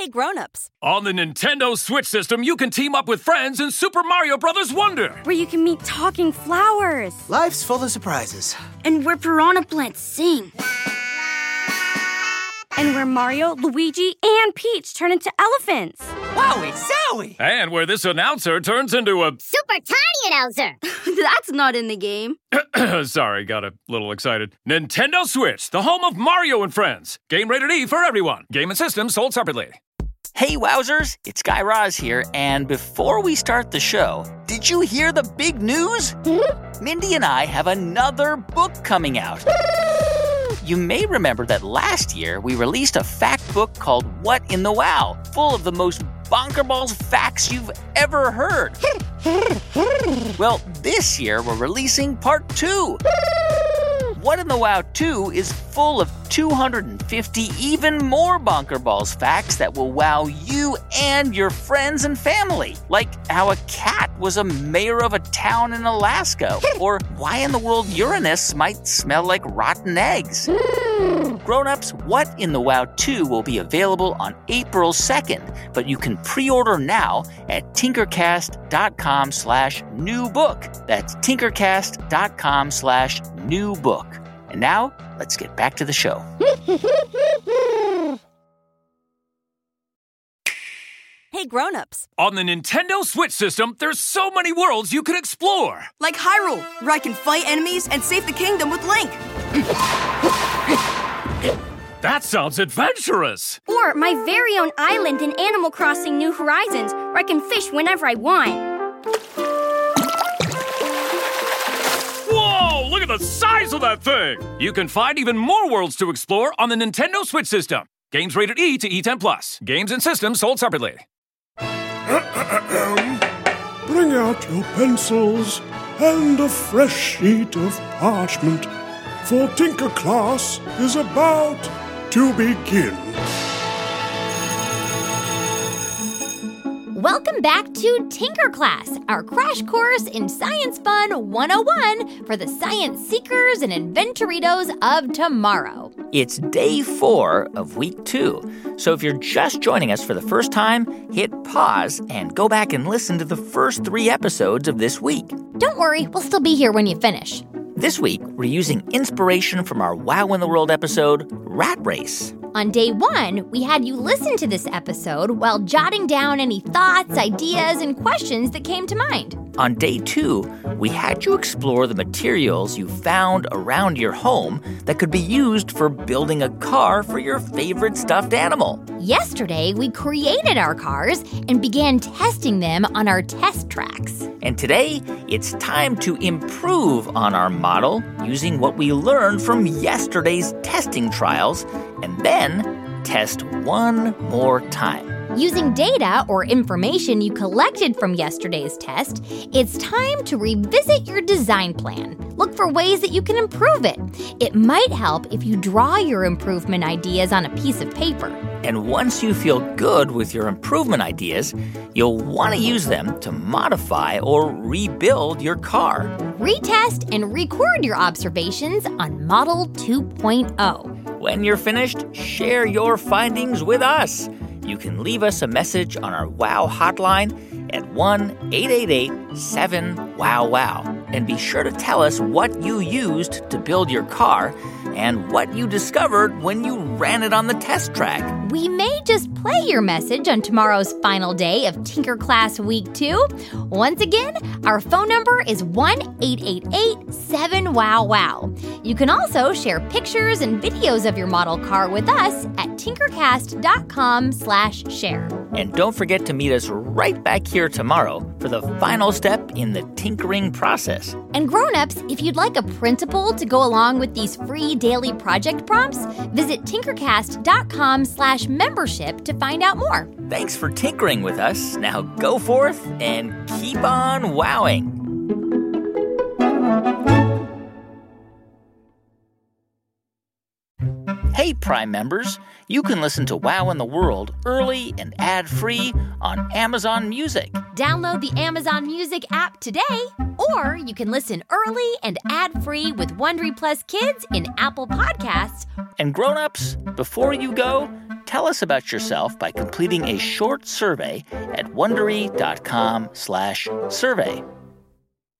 Hey grown-ups. On the Nintendo Switch system, you can team up with friends in Super Mario Bros. Wonder. Where you can meet talking flowers. Life's full of surprises. And where piranha plants sing. And where Mario, Luigi, and Peach turn into elephants. Wowie zowie! And where this announcer turns into a. Super tiny announcer! That's not in the game. Sorry, got a little excited. Nintendo Switch, the home of Mario and Friends. Game rated E for everyone. Game and system sold separately. Hey, Wowzers, it's Guy Raz here, and before we start the show, did you hear the big news? Mindy and I have another book coming out. You may remember that last year we released a fact book called What in the Wow, full of the most bonkerballs facts you've ever heard. well, this year we're releasing part two. What in the Wow 2 is full of 250 even more bonkerballs facts that will wow you and your friends and family. Like how a cat was a mayor of a town in Alaska, or why in the world Uranus might smell like rotten eggs. Hmm. Grown-ups, What in the Wow 2 will be available on April 2nd, but you can pre-order now at tinkercast.com slash new book. That's tinkercast.com slash new book. And now, let's get back to the show. Hey grown-ups. On the Nintendo Switch system, there's so many worlds you can explore. Like Hyrule, where I can fight enemies and save the kingdom with Link. That sounds adventurous. Or my very own island in Animal Crossing New Horizons, where I can fish whenever I want. Size of that thing! You can find even more worlds to explore on the Nintendo Switch system. Games rated E to E10 plus. Games and systems sold separately. Bring out your pencils and a fresh sheet of parchment, for Tinker Class is about to begin. Welcome back to Tinker Class, our crash course in Science Fun 101 for the science seekers and inventoritos of tomorrow. It's day four of week two. So if you're just joining us for the first time, hit pause and go back and listen to the first three episodes of this week. Don't worry, we'll still be here when you finish. This week, we're using inspiration from our Wow in the World episode, Rat Race. On day one, we had you listen to this episode while jotting down any thoughts, ideas, and questions that came to mind. On day two, we had you explore the materials you found around your home that could be used for building a car for your favorite stuffed animal. Yesterday, we created our cars and began testing them on our test tracks. And today, it's time to improve on our model using what we learned from yesterday's testing trials and then test one more time. Using data or information you collected from yesterday's test, it's time to revisit your design plan. Look for ways that you can improve it. It might help if you draw your improvement ideas on a piece of paper. And once you feel good with your improvement ideas, you'll want to use them to modify or rebuild your car. Retest and record your observations on Model 2.0. When you're finished, share your findings with us. You can leave us a message on our WOW hotline at 1 888 7 WOW WOW. And be sure to tell us what you used to build your car and what you discovered when you ran it on the test track. We may your message on tomorrow's final day of Tinker Class Week 2. Once again, our phone number is 1 888 7 WOW WOW. You can also share pictures and videos of your model car with us at tinkercast.com slash share. And don't forget to meet us right back here tomorrow for the final step in the tinkering process. And grown-ups, if you'd like a printable to go along with these free daily project prompts, visit tinkercast.com slash membership to find out more. Thanks for tinkering with us. Now go forth and keep on wowing. Hey, Prime members, you can listen to Wow in the World early and ad free on Amazon Music. Download the Amazon Music app today, or you can listen early and ad free with Wondery Plus Kids in Apple Podcasts. And grown ups, before you go, Tell us about yourself by completing a short survey at wondery.com/survey.